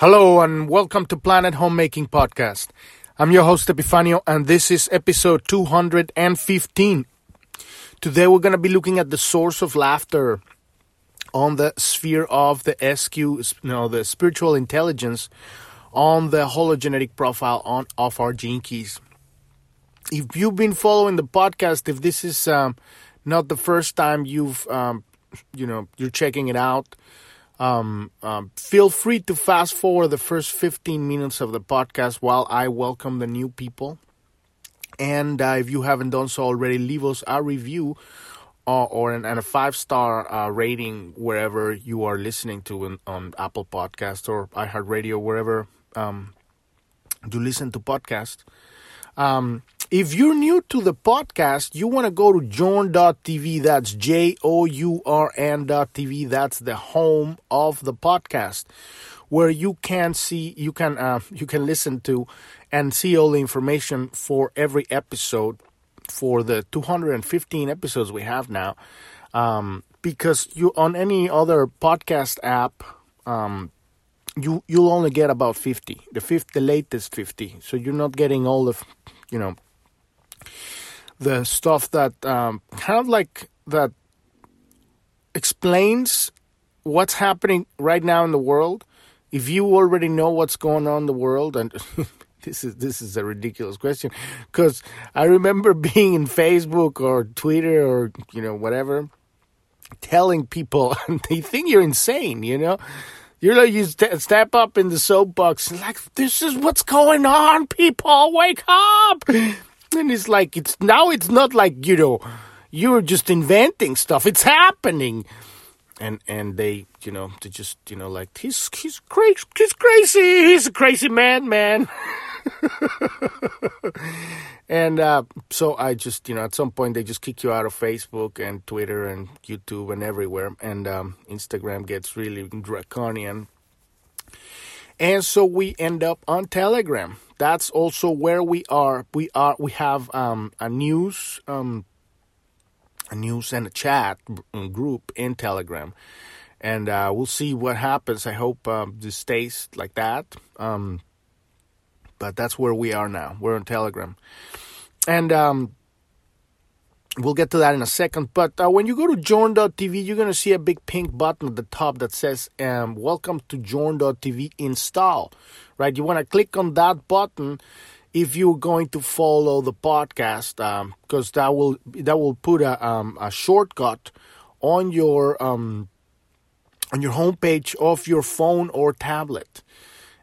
Hello and welcome to Planet Homemaking Podcast. I'm your host Epifanio and this is episode 215. Today we're going to be looking at the source of laughter on the sphere of the SQ, you know, the spiritual intelligence on the hologenetic profile on of our gene keys. If you've been following the podcast, if this is um, not the first time you've, um, you know, you're checking it out, um, um, feel free to fast forward the first 15 minutes of the podcast while I welcome the new people. And uh, if you haven't done so already, leave us a review uh, or an, and a five star uh, rating wherever you are listening to in, on Apple Podcast or iHeartRadio, wherever um, you listen to podcasts. Um, if you're new to the podcast, you want to go to journ.tv. That's J O U R N.tv. That's the home of the podcast where you can see, you can, uh, you can listen to and see all the information for every episode for the 215 episodes we have now. Um, because you, on any other podcast app, um, you, you'll only get about 50, the fifth, the latest 50. So you're not getting all the, you know, the stuff that um, kind of like that explains what's happening right now in the world. If you already know what's going on in the world, and this is this is a ridiculous question, because I remember being in Facebook or Twitter or you know whatever, telling people, and they think you're insane. You know, you're like you st- step up in the soapbox, like this is what's going on. People, wake up! And it's like it's now it's not like you know you're just inventing stuff. It's happening. And and they you know they just you know like he's he's crazy he's crazy he's a crazy man man. and uh, so I just you know at some point they just kick you out of Facebook and Twitter and YouTube and everywhere and um, Instagram gets really draconian. And so we end up on Telegram that's also where we are. We are. We have um, a news, um, a news and a chat group in Telegram, and uh, we'll see what happens. I hope um, this stays like that. Um, but that's where we are now. We're on Telegram, and um, We'll get to that in a second. But uh, when you go to journ.tv, you're going to see a big pink button at the top that says, um, Welcome to journ.tv install. Right? You want to click on that button if you're going to follow the podcast because um, that will that will put a, um, a shortcut on your um, on your homepage of your phone or tablet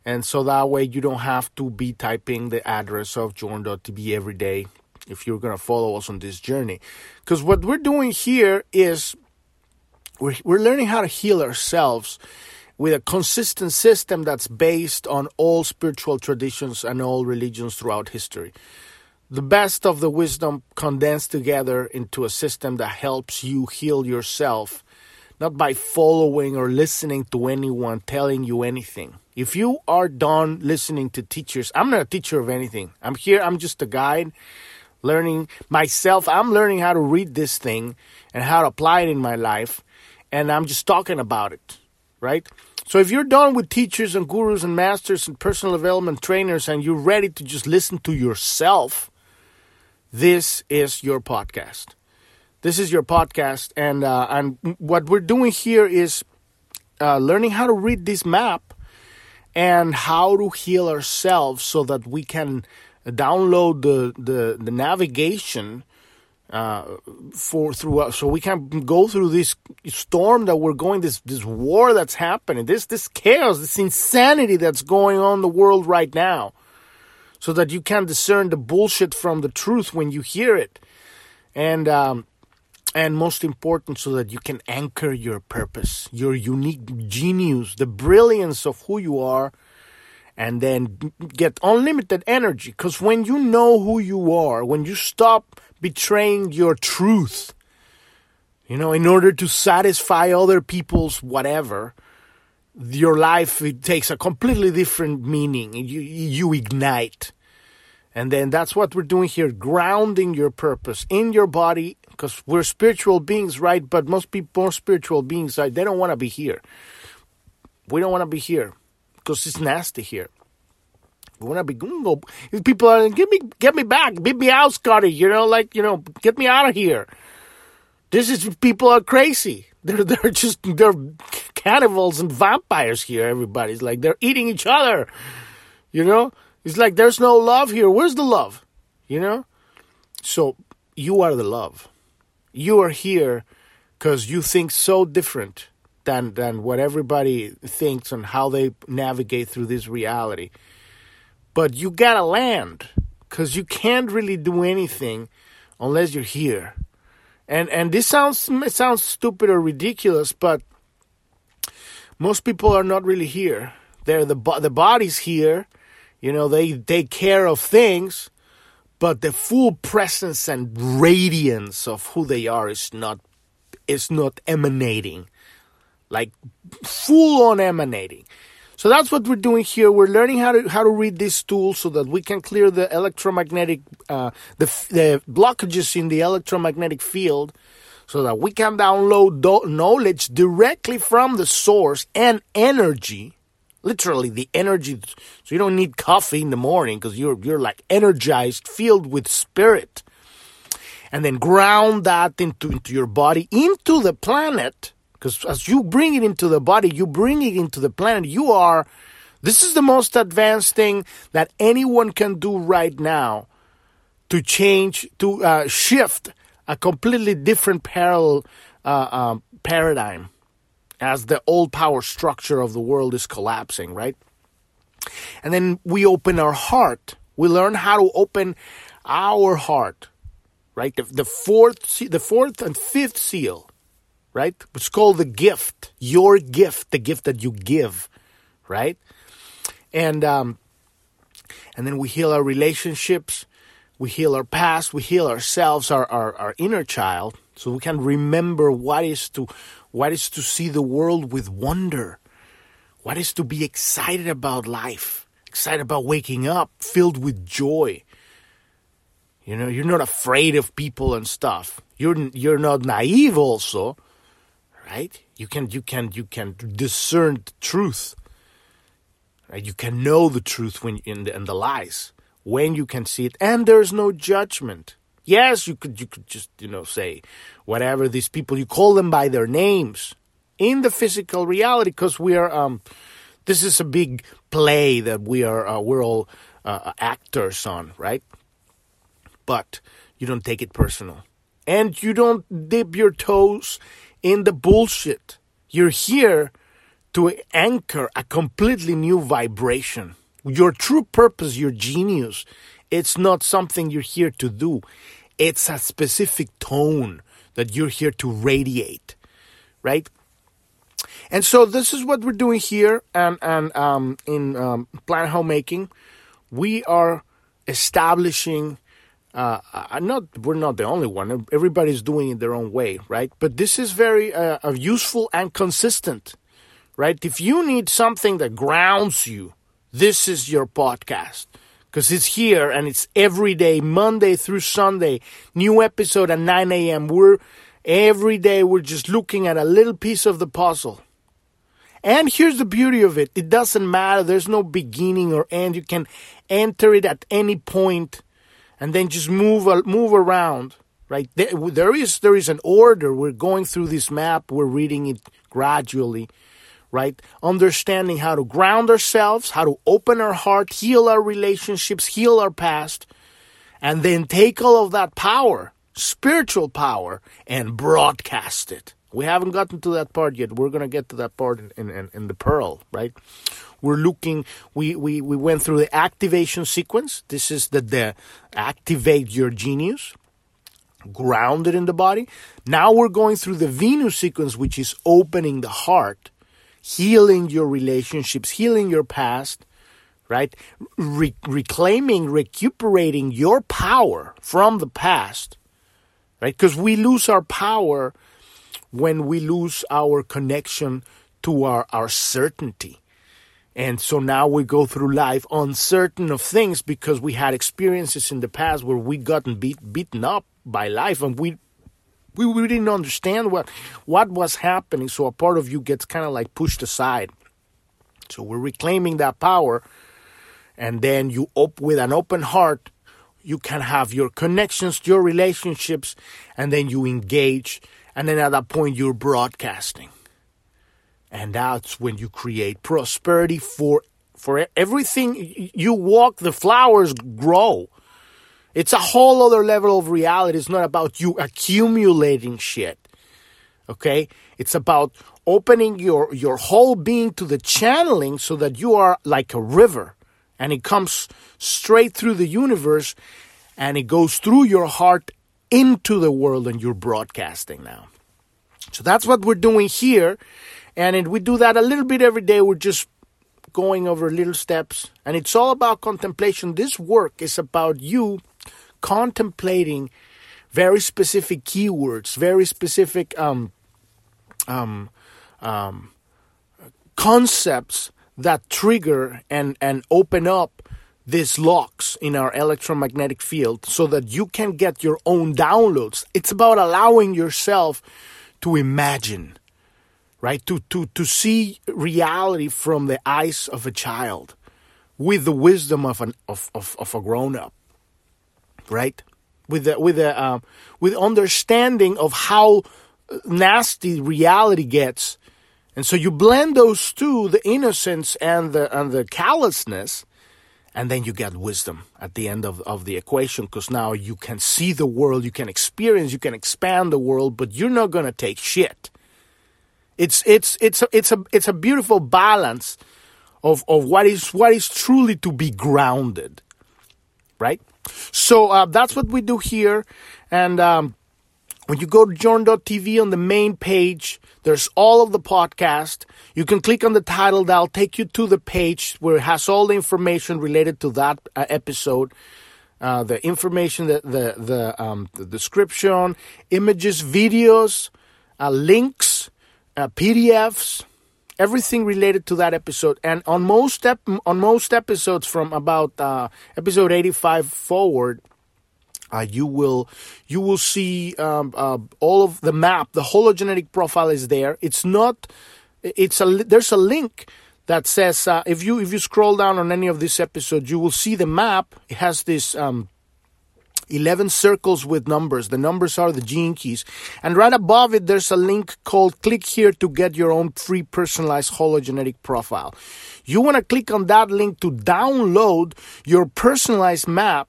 and so that way you don't have to be typing the address of journ.tv every day if you're going to follow us on this journey. Because what we're doing here is we're, we're learning how to heal ourselves with a consistent system that's based on all spiritual traditions and all religions throughout history. The best of the wisdom condensed together into a system that helps you heal yourself, not by following or listening to anyone telling you anything. If you are done listening to teachers, I'm not a teacher of anything. I'm here, I'm just a guide learning myself. I'm learning how to read this thing and how to apply it in my life. And I'm just talking about it, right? So if you're done with teachers and gurus and masters and personal development trainers and you're ready to just listen to yourself, this is your podcast. This is your podcast, and uh, and what we're doing here is uh, learning how to read this map and how to heal ourselves so that we can download the the, the navigation uh, for through uh, so we can go through this storm that we're going this this war that's happening this this chaos this insanity that's going on in the world right now so that you can discern the bullshit from the truth when you hear it. And um, and most important so that you can anchor your purpose your unique genius the brilliance of who you are and then get unlimited energy. Because when you know who you are, when you stop betraying your truth, you know, in order to satisfy other people's whatever, your life it takes a completely different meaning. You you ignite, and then that's what we're doing here: grounding your purpose in your body. Because we're spiritual beings, right? But most people, most spiritual beings. They don't want to be here. We don't want to be here because it's nasty here. Want to be mm, go. People are get me get me back, beat me out, Scotty. You know, like you know, get me out of here. This is people are crazy. They're they're just they're cannibals and vampires here. Everybody's like they're eating each other. You know, it's like there's no love here. Where's the love? You know, so you are the love. You are here because you think so different than than what everybody thinks and how they navigate through this reality. But you gotta land because you can't really do anything unless you're here. And and this sounds sounds stupid or ridiculous, but most people are not really here. They're the the body's here, you know. They take care of things, but the full presence and radiance of who they are is not is not emanating like full on emanating. So that's what we're doing here. We're learning how to how to read this tool so that we can clear the electromagnetic uh, the the blockages in the electromagnetic field so that we can download do- knowledge directly from the source and energy literally the energy. So you don't need coffee in the morning because you're you're like energized filled with spirit and then ground that into, into your body into the planet because as you bring it into the body you bring it into the planet you are this is the most advanced thing that anyone can do right now to change to uh, shift a completely different parallel uh, um, paradigm as the old power structure of the world is collapsing, right? And then we open our heart. We learn how to open our heart, right? The, the fourth, the fourth and fifth seal, right? It's called the gift, your gift, the gift that you give, right? And um, and then we heal our relationships, we heal our past, we heal ourselves, our, our, our inner child, so we can remember what is to what is to see the world with wonder, what is to be excited about life, excited about waking up, filled with joy. You know, you're not afraid of people and stuff. You're you're not naive also, right? You can you can you can discern the truth. Right? You can know the truth when in the, in the lies when you can see it, and there's no judgment. Yes, you could you could just you know say whatever these people you call them by their names in the physical reality because we are um this is a big play that we are uh, we're all uh, actors on right but you don't take it personal and you don't dip your toes in the bullshit you're here to anchor a completely new vibration your true purpose your genius it's not something you're here to do it's a specific tone that you're here to radiate, right? And so this is what we're doing here, and and um, in um, Planet Homemaking, we are establishing. Uh, uh, not we're not the only one. Everybody's doing it their own way, right? But this is very uh, useful and consistent, right? If you need something that grounds you, this is your podcast because it's here and it's every day, Monday through Sunday, new episode at 9 a.m. We're every day we're just looking at a little piece of the puzzle. And here's the beauty of it. It doesn't matter. There's no beginning or end. You can enter it at any point and then just move move around, right? There is there is an order. We're going through this map. We're reading it gradually right? Understanding how to ground ourselves, how to open our heart, heal our relationships, heal our past, and then take all of that power, spiritual power, and broadcast it. We haven't gotten to that part yet. We're going to get to that part in, in, in the Pearl, right? We're looking, we, we, we went through the activation sequence. This is the, the activate your genius, grounded in the body. Now we're going through the Venus sequence, which is opening the heart healing your relationships, healing your past, right? Re- reclaiming, recuperating your power from the past, right? Because we lose our power when we lose our connection to our, our certainty. And so now we go through life uncertain of things because we had experiences in the past where we gotten beat, beaten up by life and we we, we didn't understand what what was happening so a part of you gets kind of like pushed aside So we're reclaiming that power. And then you op- with an open heart, you can have your connections, your relationships, and then you engage. And then at that point, you're broadcasting. And that's when you create prosperity for for everything you walk, the flowers grow. It's a whole other level of reality. It's not about you accumulating shit. Okay? It's about opening your, your whole being to the channeling so that you are like a river and it comes straight through the universe and it goes through your heart into the world and you're broadcasting now. So that's what we're doing here. And we do that a little bit every day. We're just going over little steps. And it's all about contemplation. This work is about you contemplating very specific keywords, very specific um, um, um, concepts that trigger and, and open up these locks in our electromagnetic field so that you can get your own downloads. It's about allowing yourself to imagine, right? To, to, to see reality from the eyes of a child with the wisdom of, an, of, of, of a grown up, right? With the, with the, um, with understanding of how nasty reality gets. And so you blend those two, the innocence and the, and the callousness, and then you get wisdom at the end of, of the equation because now you can see the world, you can experience, you can expand the world, but you're not going to take shit. It's, it's, it's, a, it's, a, it's a beautiful balance of, of what, is, what is truly to be grounded, right? So uh, that's what we do here. And um, when you go to journ.tv on the main page, there's all of the podcast. You can click on the title, that'll take you to the page where it has all the information related to that uh, episode. Uh, the information, the the the, um, the description, images, videos, uh, links, uh, PDFs, everything related to that episode. And on most ep- on most episodes from about uh, episode 85 forward, uh, you will you will see um, uh, all of the map. The hologenetic profile is there. It's not. It's a there's a link that says uh, if you if you scroll down on any of these episodes, you will see the map. It has this. Um, 11 circles with numbers. The numbers are the gene keys. And right above it, there's a link called click here to get your own free personalized hologenetic profile. You want to click on that link to download your personalized map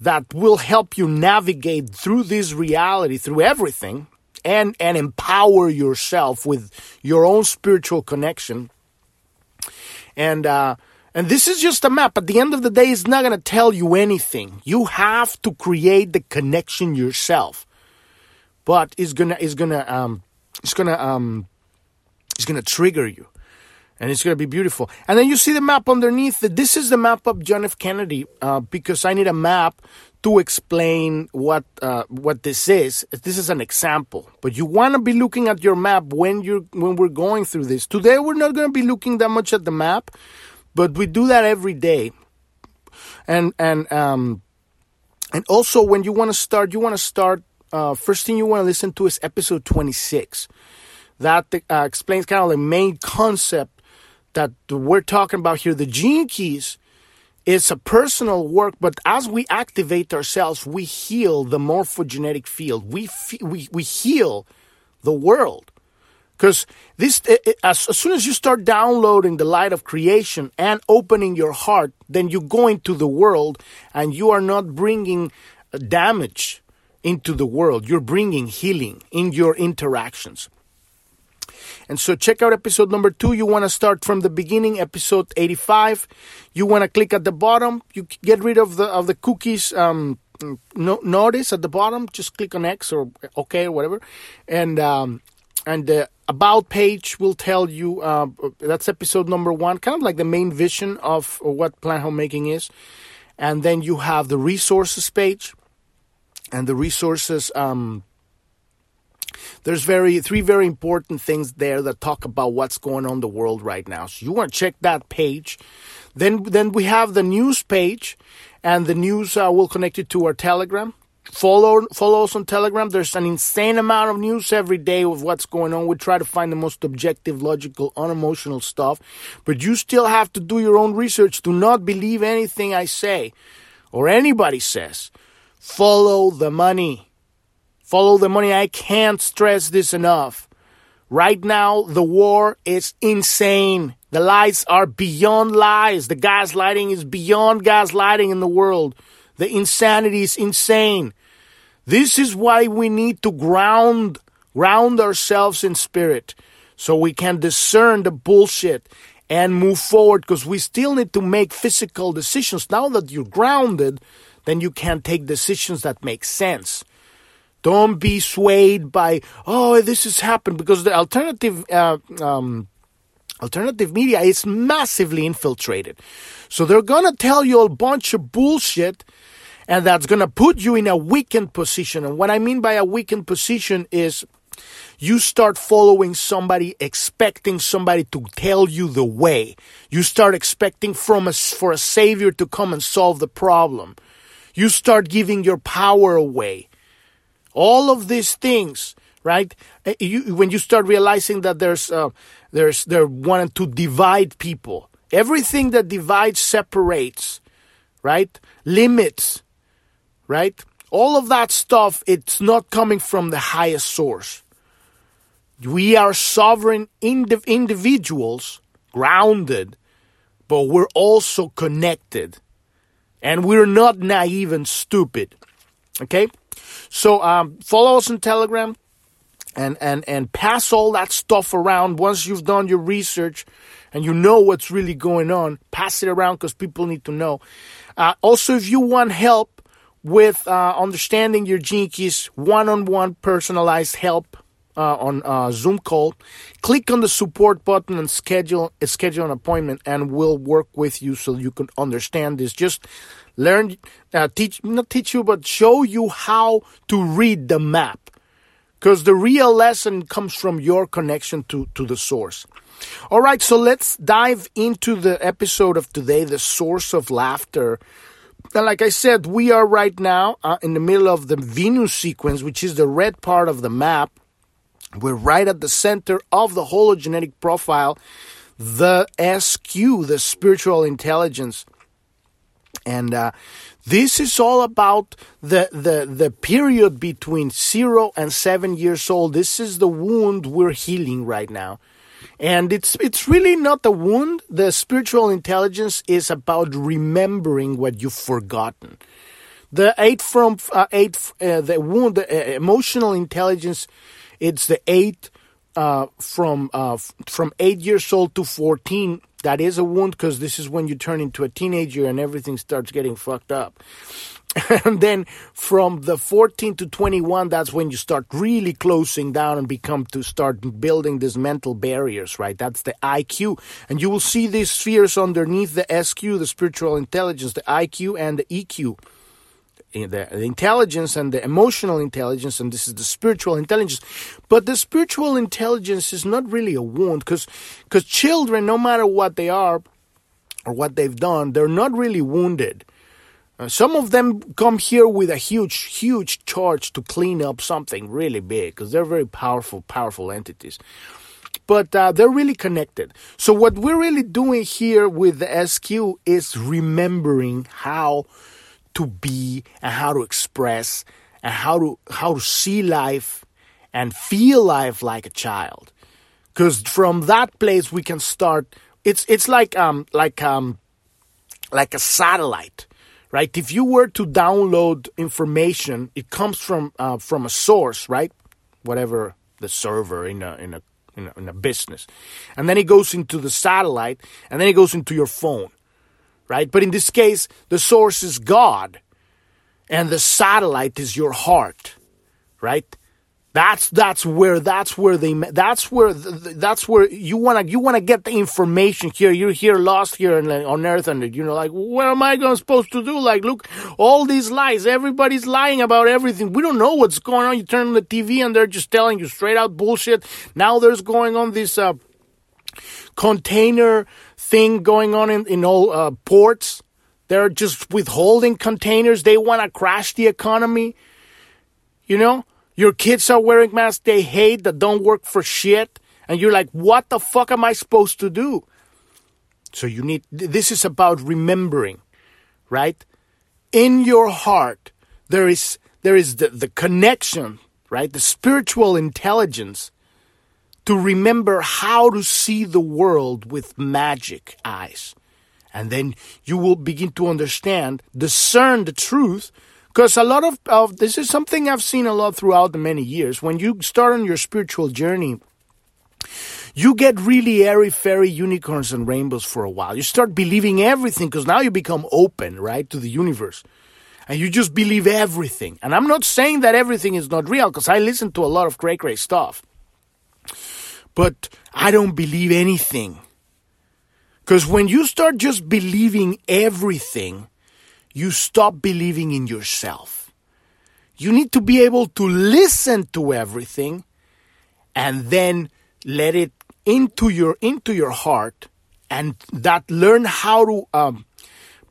that will help you navigate through this reality, through everything, and, and empower yourself with your own spiritual connection. And, uh, and this is just a map. At the end of the day, it's not going to tell you anything. You have to create the connection yourself. But it's gonna, it's gonna, um, it's gonna, um, it's gonna trigger you and it's to be beautiful. And then you see the map underneath. This is the map of John F. Kennedy uh, because I need a map to explain what uh, what this is. This is an example, but you want to be looking at your map when you're when we're going through this. Today we're not going to be looking that much at the map, but we do that every day. And and um and also when you want to start, you want to start. Uh, first thing you want to listen to is episode twenty six. That uh, explains kind of the main concept that we're talking about here, the gene keys, is a personal work, but as we activate ourselves, we heal the morphogenetic field. We we we heal the world because this as, as soon as you start downloading the light of creation and opening your heart, then you go into the world and you are not bringing damage into the world. You're bringing healing in your interactions. And so check out episode number two. You want to start from the beginning, episode 85. You want to click at the bottom. You get rid of the of the cookies. Um, no, notice at the bottom. Just click on X or OK or whatever, and um, and the about page will tell you uh, that's episode number one, kind of like the main vision of what Planet Homemaking is. And then you have the resources page, and the resources um, there's very three very important things there that talk about what's going on in the world right now. So you want to check that page. Then then we have the news page, and the news uh, will connect you to our Telegram. Follow follow us on Telegram. There's an insane amount of news every day of what's going on. We try to find the most objective, logical, unemotional stuff, but you still have to do your own research. Do not believe anything I say or anybody says. Follow the money. Follow the money. I can't stress this enough. Right now, the war is insane. The lies are beyond lies. The gaslighting is beyond gaslighting in the world. The insanity is insane. This is why we need to ground ground ourselves in spirit so we can discern the bullshit and move forward because we still need to make physical decisions. Now that you're grounded, then you can take decisions that make sense. Don't be swayed by, oh, this has happened because the alternative, uh, um, alternative media is massively infiltrated. So they're going to tell you a bunch of bullshit and that's going to put you in a weakened position. And what I mean by a weakened position is you start following somebody, expecting somebody to tell you the way. You start expecting from a, for a savior to come and solve the problem. You start giving your power away. All of these things, right? Eh, you, when you start realizing that there's, uh, there's, they're wanting to divide people. Everything that divides separates, right? Limits, right? All of that stuff, it's not coming from the highest source. We are sovereign indiv- individuals, grounded, but we're also connected. And we're not naive and stupid. Okay? So um, follow us on Telegram and, and, and pass all that stuff around once you've done your research and you know what's really going on. Pass it around because people need to know. Uh, also, if you want help with uh, understanding your gene keys, one on one personalized help uh, on uh, Zoom call, click on the support button and schedule schedule an appointment, and we'll work with you so you can understand this. Just learn, uh, teach not teach you, but show you how to read the map, because the real lesson comes from your connection to to the source. All right, so let's dive into the episode of today, the source of laughter. Like I said, we are right now uh, in the middle of the Venus sequence, which is the red part of the map. We're right at the center of the hologenetic profile, the SQ, the spiritual intelligence. And uh, this is all about the, the, the period between zero and seven years old. This is the wound we're healing right now. And it's it's really not a wound. The spiritual intelligence is about remembering what you've forgotten. The eight from uh, eight uh, the wound, the uh, emotional intelligence it's the eight uh, from uh, from eight years old to fourteen. That is a wound because this is when you turn into a teenager and everything starts getting fucked up. and then from the 14 to 21 that's when you start really closing down and become to start building these mental barriers right that's the iq and you will see these spheres underneath the sq the spiritual intelligence the iq and the eq the, intelligence and the emotional intelligence, and this is the spiritual intelligence. But the spiritual intelligence is not really a wound because because children, no matter what they are or what they've done, they're not really wounded. Uh, some of them come here with a huge, huge charge to clean up something really big because they're very powerful, powerful entities. But uh, they're really connected. So, what we're really doing here with the SQ is remembering how to be and how to express and how to how to see life and feel life like a child because from that place we can start it's it's like um like um like a satellite right if you were to download information it comes from uh, from a source right whatever the server in a in a in a, in a business and then it goes into the satellite and then it goes into your phone right? But in this case, the source is God, and the satellite is your heart, right? That's that's where that's where they that's where that's where you wanna you wanna get the information here. You're here lost here on, Earth, and you know like what am I going supposed to do? Like look, all these lies. Everybody's lying about everything. We don't know what's going on. You turn on the TV and they're just telling you straight out bullshit. Now there's going on this uh, container thing going on in, in all uh, ports. They're just withholding containers. They want to crash the economy. You know, your kids are wearing masks they hate that don't work for shit. And you're like, what the fuck am I supposed to do? So you need, this is about remembering, right? In your heart, there is, there is the, the connection, right? The spiritual intelligence to remember how to see the world with magic eyes. And then you will begin to understand, discern the truth. Because a lot of, of this is something I've seen a lot throughout the many years. When you start on your spiritual journey, you get really airy fairy unicorns and rainbows for a while. You start believing everything because now you become open, right, to the universe. And you just believe everything. And I'm not saying that everything is not real because I listen to a lot of great, great stuff. But I don't believe anything. Because when you start just believing everything, you stop believing in yourself. You need to be able to listen to everything and then let it into your into your heart and that learn how to um,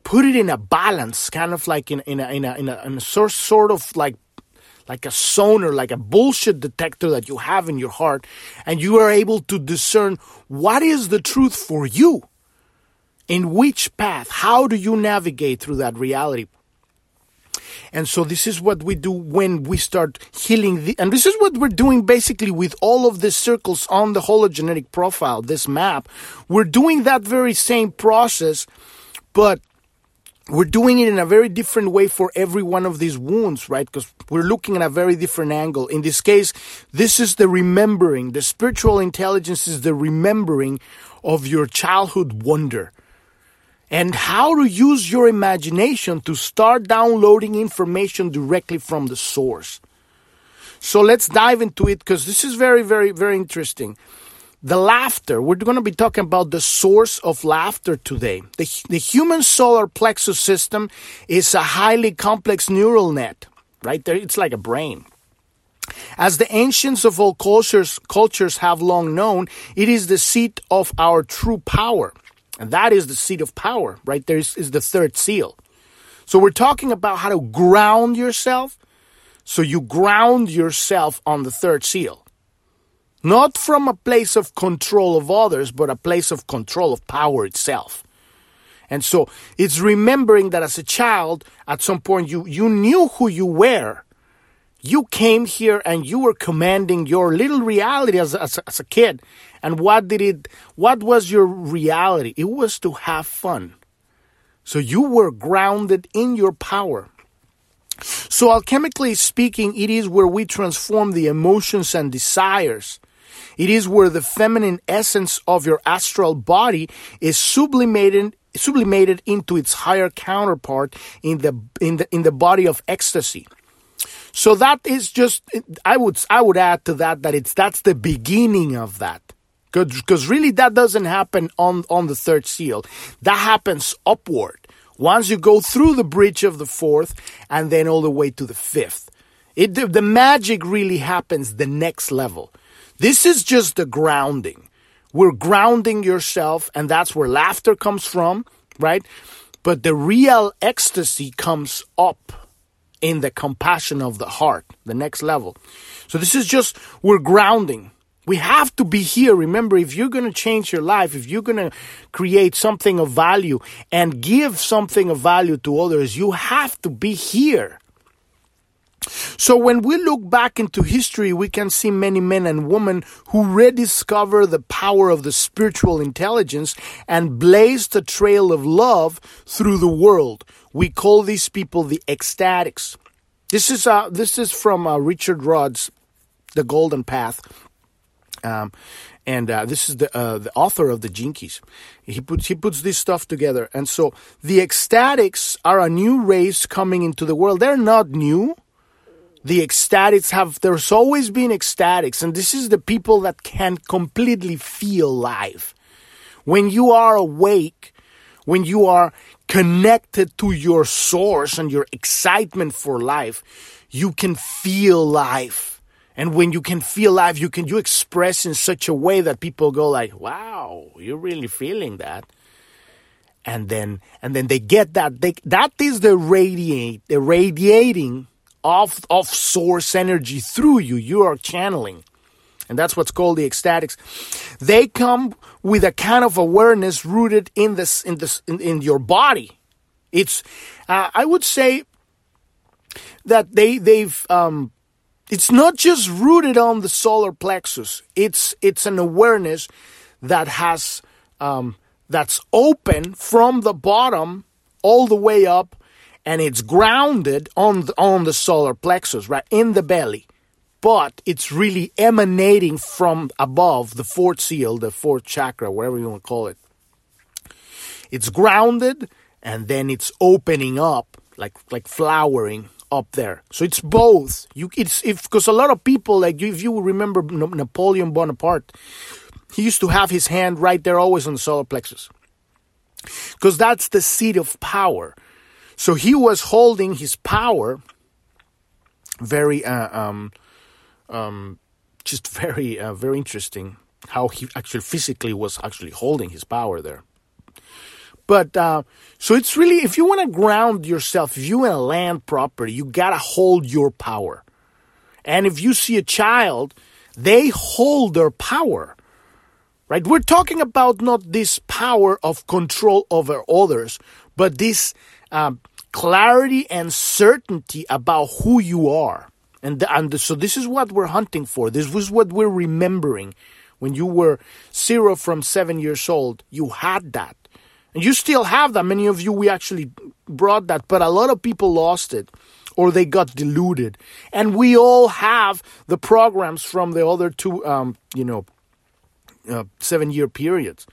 put it in a balance kind of like in, in a in a in a, in a sort, sort of like like a sonar like a bullshit detector that you have in your heart and you are able to discern what is the truth for you in which path how do you navigate through that reality and so this is what we do when we start healing the, and this is what we're doing basically with all of the circles on the hologenetic profile, this map. We're doing that very same process, but we're doing it in a very different way for every one of these wounds, right? Because we're looking at a very different angle. In this case, this is the remembering. The spiritual intelligence is the remembering of your childhood wonder and how to use your imagination to start downloading information directly from the source. So let's dive into it because this is very, very, very interesting. The laughter, we're going to be talking about the source of laughter today. The, the human solar plexus system is a highly complex neural net, right there. It's like a brain. As the ancients of all cultures, cultures have long known, it is the seat of our true power. And that is the seat of power, right? There is, is the third seal. So we're talking about how to ground yourself. So you ground yourself on the third seal. Not from a place of control of others, but a place of control of power itself. And so it's remembering that as a child, at some point you, you knew who you were. You came here and you were commanding your little reality as, as, as a kid. And what did it, what was your reality? It was to have fun. So you were grounded in your power. So, alchemically speaking, it is where we transform the emotions and desires. It is where the feminine essence of your astral body is sublimated, sublimated into its higher counterpart in the, in the, in the body of ecstasy. So that is just, I would, I would add to that that it's, that's the beginning of that. Because really, that doesn't happen on, on the third seal. That happens upward. Once you go through the bridge of the fourth and then all the way to the fifth. It, the, the magic really happens the next level. This is just the grounding. We're grounding yourself, and that's where laughter comes from, right? But the real ecstasy comes up in the compassion of the heart, the next level. So this is just, we're grounding. We have to be here. Remember, if you're going to change your life, if you're going to create something of value and give something of value to others, you have to be here. So when we look back into history, we can see many men and women who rediscover the power of the spiritual intelligence and blaze the trail of love through the world. We call these people the ecstatics. This is uh, this is from uh, Richard Rudd's The Golden Path. Um, and uh, this is the uh, the author of the Gene Keys. He puts he puts this stuff together, and so the ecstatics are a new race coming into the world. They're not new. The ecstatics have there's always been ecstatics, and this is the people that can completely feel life. When you are awake, when you are connected to your source and your excitement for life, you can feel life and when you can feel life, you can you express in such a way that people go like, "Wow, you're really feeling that." And then and then they get that they, that is the radiate the radiating of, of source energy through you. You are channeling. And that's what's called the ecstatics. They come with a kind of awareness rooted in this, in this, in, in your body. It's, uh, I would say that they, they've, um, it's not just rooted on the solar plexus. It's, it's an awareness that has, um, that's open from the bottom all the way up and it's grounded on the, on the solar plexus, right in the belly. But it's really emanating from above the fourth seal, the fourth chakra, whatever you want to call it. It's grounded and then it's opening up like like flowering up there. So it's both. You it's if because a lot of people like if you remember Napoleon Bonaparte, he used to have his hand right there always on the solar plexus. Because that's the seat of power. So he was holding his power very, uh, um, um, just very, uh, very interesting how he actually physically was actually holding his power there. But uh, so it's really if you want to ground yourself, if you want to land properly, you gotta hold your power. And if you see a child, they hold their power right? We're talking about not this power of control over others, but this um, clarity and certainty about who you are. And, the, and the, so this is what we're hunting for. This was what we're remembering. When you were zero from seven years old, you had that. And you still have that. Many of you, we actually brought that, but a lot of people lost it or they got deluded. And we all have the programs from the other two, um, you know, uh, seven year periods.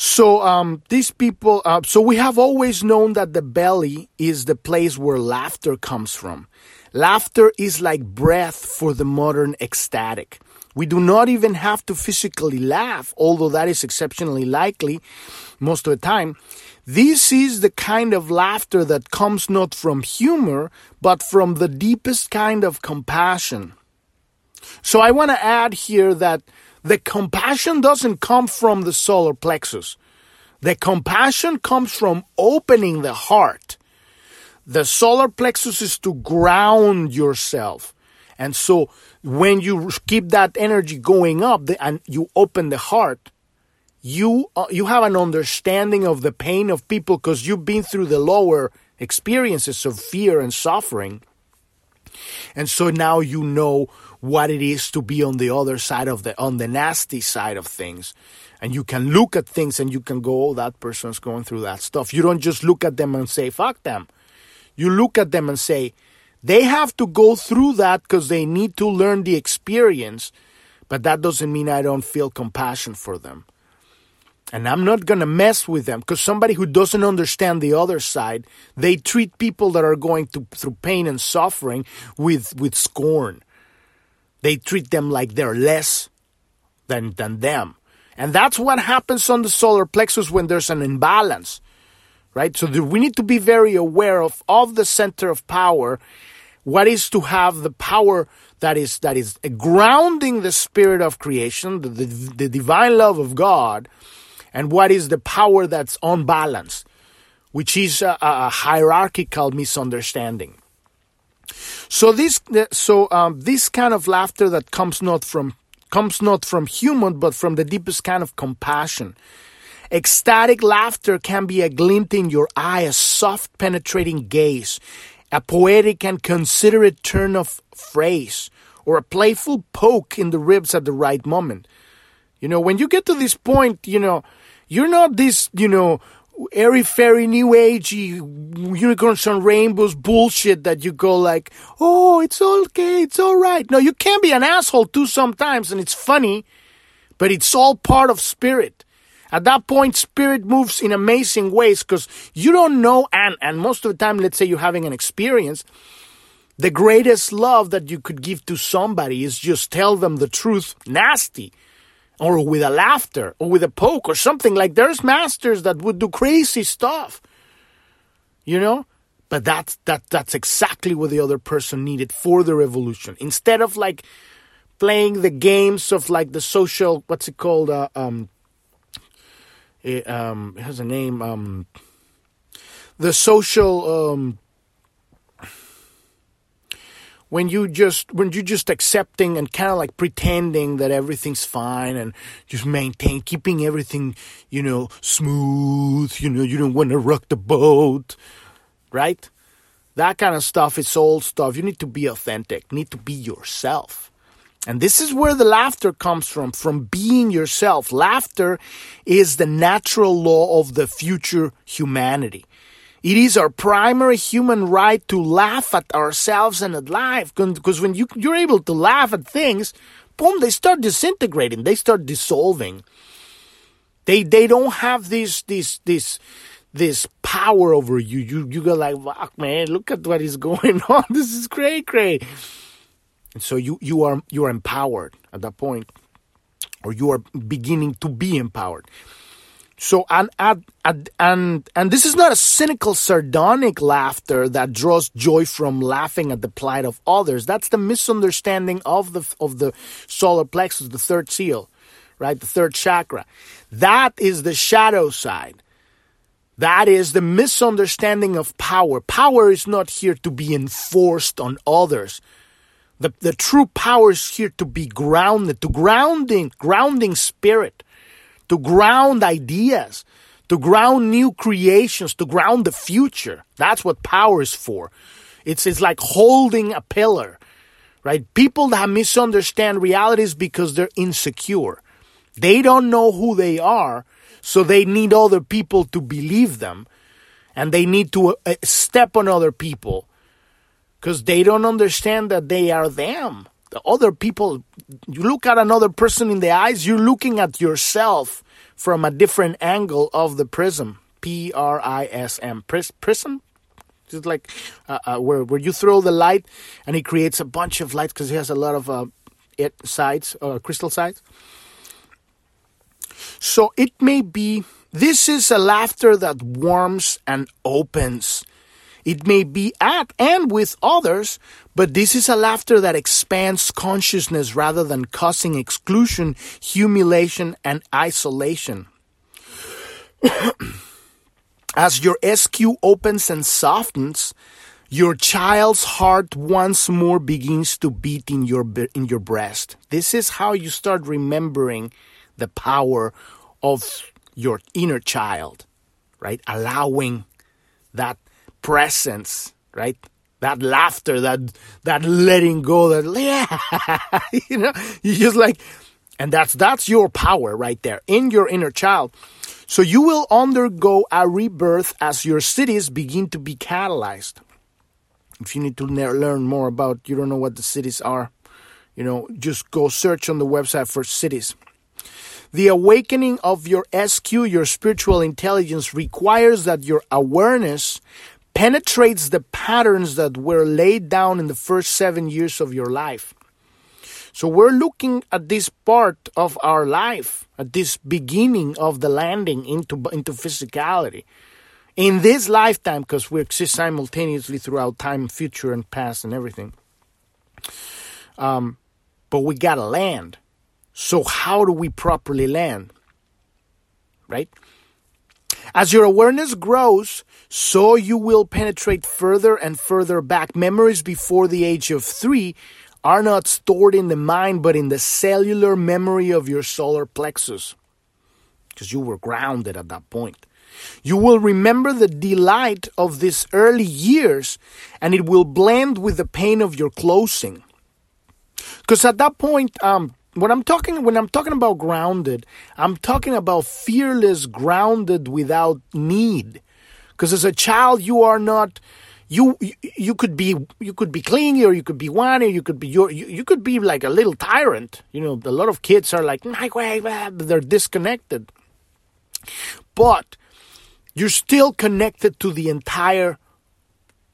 So um, these people, uh, so we have always known that the belly is the place where laughter comes from. Laughter is like breath for the modern ecstatic. We do not even have to physically laugh, although that is exceptionally likely most of the time. This is the kind of laughter that comes not from humor, but from the deepest kind of compassion. So I want to add here that the compassion doesn't come from the solar plexus. The compassion comes from opening the heart. The solar plexus is to ground yourself. And so when you keep that energy going up and you open the heart, you uh, you have an understanding of the pain of people because you've been through the lower experiences of fear and suffering. And so now you know what it is to be on the other side of the on the nasty side of things. And you can look at things and you can go oh that person's going through that stuff. You don't just look at them and say fuck them. You look at them and say they have to go through that because they need to learn the experience but that doesn't mean i don't feel compassion for them. And I'm not going to mess with them because somebody who doesn't understand the other side, they treat people that are going to, through pain and suffering with, with scorn. They treat them like they're less than, than them. And that's what happens on the solar plexus when there's an imbalance, right? So the, we need to be very aware of, of the center of power. What is to have the power that is, that is grounding the spirit of creation, the, the, the divine love of God, and what is the power that's unbalanced, which is a, a hierarchical misunderstanding. So this, so um, this kind of laughter that comes not from comes not from human, but from the deepest kind of compassion. Ecstatic laughter can be a glint in your eye, a soft, penetrating gaze, a poetic and considerate turn of phrase, or a playful poke in the ribs at the right moment. You know, when you get to this point, you know, you're not this, you know, airy fairy new agey unicorns and rainbows bullshit that you go like, oh, it's okay, it's all right. No, you can be an asshole too sometimes, and it's funny, but it's all part of spirit. At that point, spirit moves in amazing ways because you don't know, and, and most of the time, let's say you're having an experience, the greatest love that you could give to somebody is just tell them the truth nasty or with a laughter or with a poke or something. Like there's masters that would do crazy stuff you know? But that's that that's exactly what the other person needed for the revolution. Instead of like playing the games of like the social what's it called uh, um it, um it has a name um the social um when you just when you're just accepting and kind of like pretending that everything's fine and just maintain keeping everything you know smooth you know you don't want to rock the boat right? That kind of stuff is old stuff. You need to be authentic. You need to be yourself. And this is where the laughter comes from from being yourself. Laughter is the natural law of the future humanity it is our primary human right to laugh at ourselves and at life. Because when you, you're able to laugh at things, boom, they start disintegrating. They start dissolving. They they don't have this this this this power over you. You you go like, fuck man, look at what is going on. This is great, great. And so you you are you are empowered at that point, or you are beginning to be empowered. So and and and and this is not a cynical, sardonic laughter that draws joy from laughing at the plight of others. That's the misunderstanding of the of the solar plexus, the third seal, right? The third chakra. That is the shadow side. That is the misunderstanding of power. Power is not here to be enforced on others. The, the true power is here to be grounded, to grounding, grounding spirit to ground ideas, to ground new creations, to ground the future. That's what power is for. It's, it's like holding a pillar, right? People that misunderstand realities because they're insecure. They don't know who they are, so they need other people to believe them, and they need to uh, step on other people because they don't understand that they are them the other people you look at another person in the eyes you're looking at yourself from a different angle of the prism. P-r-i-s-m Pris- prism? It's like uh, uh, where where you throw the light and it creates a bunch of light because it has a lot of uh, it sides uh, crystal sides. So it may be this is a laughter that warms and opens it may be at and with others, but this is a laughter that expands consciousness rather than causing exclusion, humiliation, and isolation. As your SQ opens and softens, your child's heart once more begins to beat in your in your breast. This is how you start remembering the power of your inner child, right? Allowing that presence, right? That laughter, that that letting go, that yeah, you know, you just like, and that's that's your power right there in your inner child. So you will undergo a rebirth as your siddhis begin to be catalyzed. If you need to learn more about, you don't know what the siddhis are, you know, just go search on the website for siddhis. The awakening of your SQ, your spiritual intelligence, requires that your awareness penetrates the patterns that were laid down in the first seven years of your life. So we're looking at this part of our life, at this beginning of the landing into, into physicality. In this lifetime, because we exist simultaneously throughout time, future, and past, and everything. Um, but we gotta land. So, how do we properly land? Right? As your awareness grows, so you will penetrate further and further back. Memories before the age of three are not stored in the mind, but in the cellular memory of your solar plexus, because you were grounded at that point. You will remember the delight of these early years, and it will blend with the pain of your closing. Because at that point, um, when I'm talking when I'm talking about grounded, I'm talking about fearless, grounded without need. Because as a child, you are not you you could be you could be clingy or you could be whiny you could be you you could be like a little tyrant. You know a lot of kids are like my way they're disconnected. But you're still connected to the entire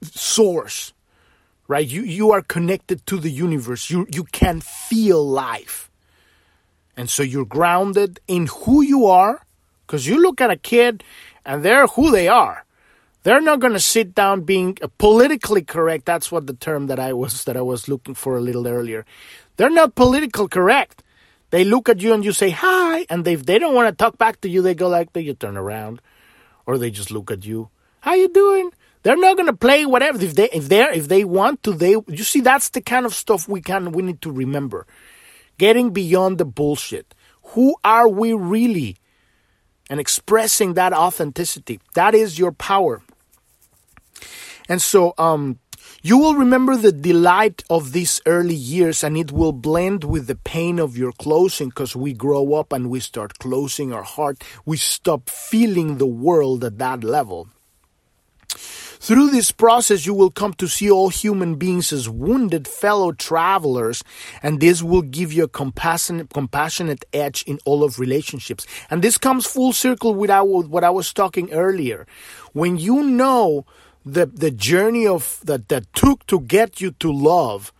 source right you you are connected to the universe you you can feel life and so you're grounded in who you are because you look at a kid and they're who they are. They're not going to sit down being uh, politically correct. That's what the term that I was that I was looking for a little earlier. They're not political correct. They look at you and you say hi, and if they don't want to talk back to you, they go like, they you turn around, or they just look at you. How you doing? They're not gonna play whatever if they if they if they want to. They you see that's the kind of stuff we can we need to remember. Getting beyond the bullshit. Who are we really? And expressing that authenticity. That is your power. And so um you will remember the delight of these early years and it will blend with the pain of your closing because we grow up and we start closing our heart. We stop feeling the world at that level. Through this process, you will come to see all human beings as wounded fellow travelers, and this will give you a compassionate, compassionate edge in all of relationships. And this comes full circle with what I was talking earlier. When you know the, the journey of that, that took to get you to love,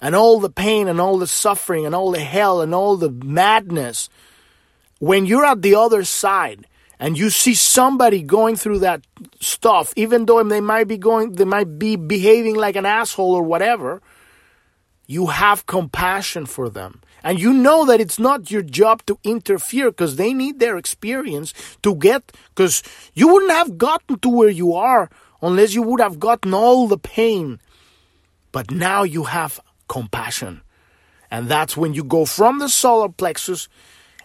and all the pain and all the suffering and all the hell and all the madness, when you're at the other side, and you see somebody going through that stuff, even though they might be going, they might be behaving like an asshole or whatever, you have compassion for them. And you know that it's not your job to interfere because they need their experience to get, because you wouldn't have gotten to where you are unless you would have gotten all the pain. But now you have compassion. And that's when you go from the solar plexus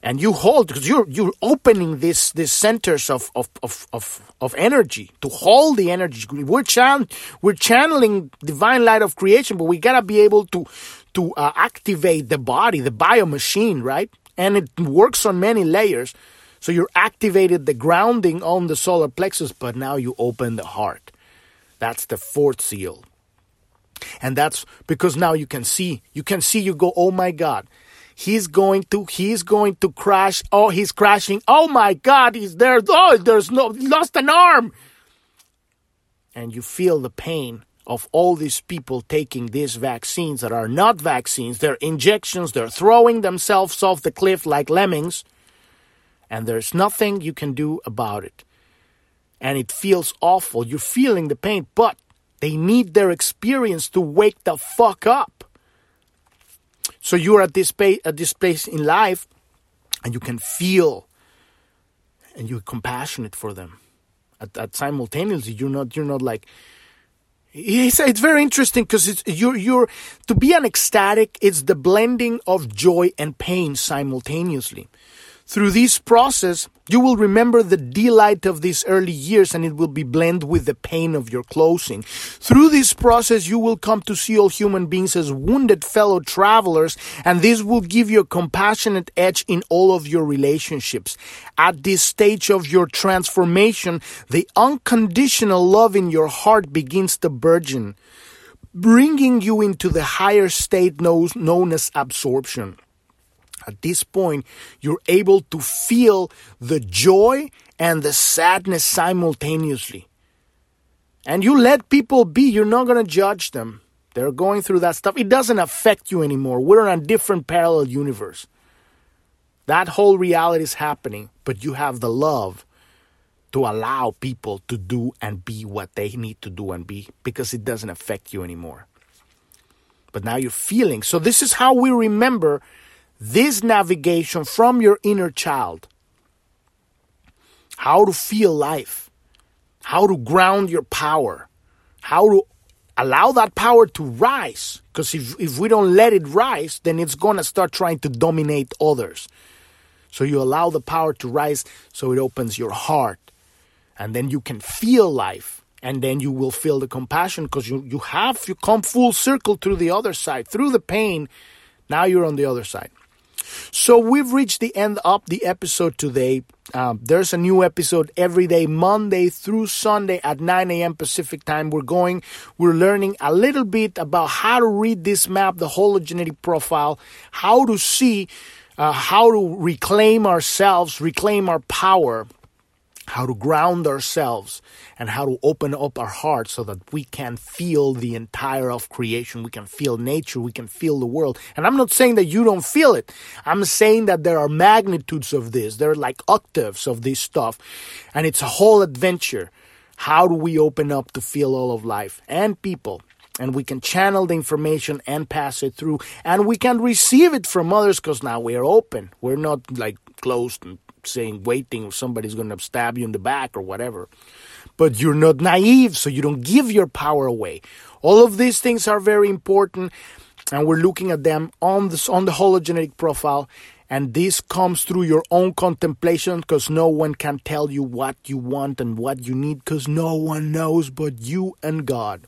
and you hold because you're you're opening this these centers of of, of, of, of energy to hold the energy. We're chan- we're channeling divine light of creation but we gotta be able to to uh, activate the body the bio machine right? And it works on many layers. So you're activated the grounding on the solar plexus but now you open the heart. That's the fourth seal. And that's because now you can see you can see you go oh my god he's going to he's going to crash. Oh he's crashing. Oh my god he's there. Oh there's no lost an arm. And you feel the pain of all these people taking these vaccines that are not vaccines. They're injections. They're throwing themselves off the cliff like lemmings. And there's nothing you can do about it. And it feels awful. You're feeling the pain but they need their experience to wake the fuck up so you're at this at this place in life, and you can feel, and you're compassionate for them. At, at simultaneously, you're not you're not like. It's, it's very interesting because it's you're you're to be an ecstatic. It's the blending of joy and pain simultaneously. Through this process, you will remember the delight of these early years and it will be blended with the pain of your closing. Through this process, you will come to see all human beings as wounded fellow travelers and this will give you a compassionate edge in all of your relationships. At this stage of your transformation, the unconditional love in your heart begins to burgeon, bringing you into the higher state known as absorption. At this point, you're able to feel the joy and the sadness simultaneously. And you let people be, you're not going to judge them. They're going through that stuff. It doesn't affect you anymore. We're in a different parallel universe. That whole reality is happening, but you have the love to allow people to do and be what they need to do and be because it doesn't affect you anymore. But now you're feeling. So, this is how we remember this navigation from your inner child. How to feel life, how to ground your power, how to allow that power to rise. Because if, if we don't let it rise, then it's going to start trying to dominate others. So you allow the power to rise so it opens your heart. And then you can feel life. And then you will feel the compassion because you, you have, you come full circle through the other side, through the pain. Now you're on the other side. So we've reached the end of the episode today. Um, there's a new episode every day, Monday through Sunday at 9 a.m. Pacific time. We're going, we're learning a little bit about how to read this map, the hologenetic profile, how to see, uh, how to reclaim ourselves, reclaim our power, how to ground ourselves and how to open up our hearts so that we can feel the entire of creation. We can feel nature. We can feel the world. And I'm not saying that you don't feel it. I'm saying that there are magnitudes of this. There are like octaves of this stuff. And it's a whole adventure. How do we open up to feel all of life and people? and we can channel the information and pass it through and we can receive it from others because now we're open we're not like closed and saying waiting somebody's going to stab you in the back or whatever but you're not naive, so you don't give your power away. All of these things are very important, and we're looking at them on the, on the hologenetic profile. And this comes through your own contemplation because no one can tell you what you want and what you need because no one knows but you and God.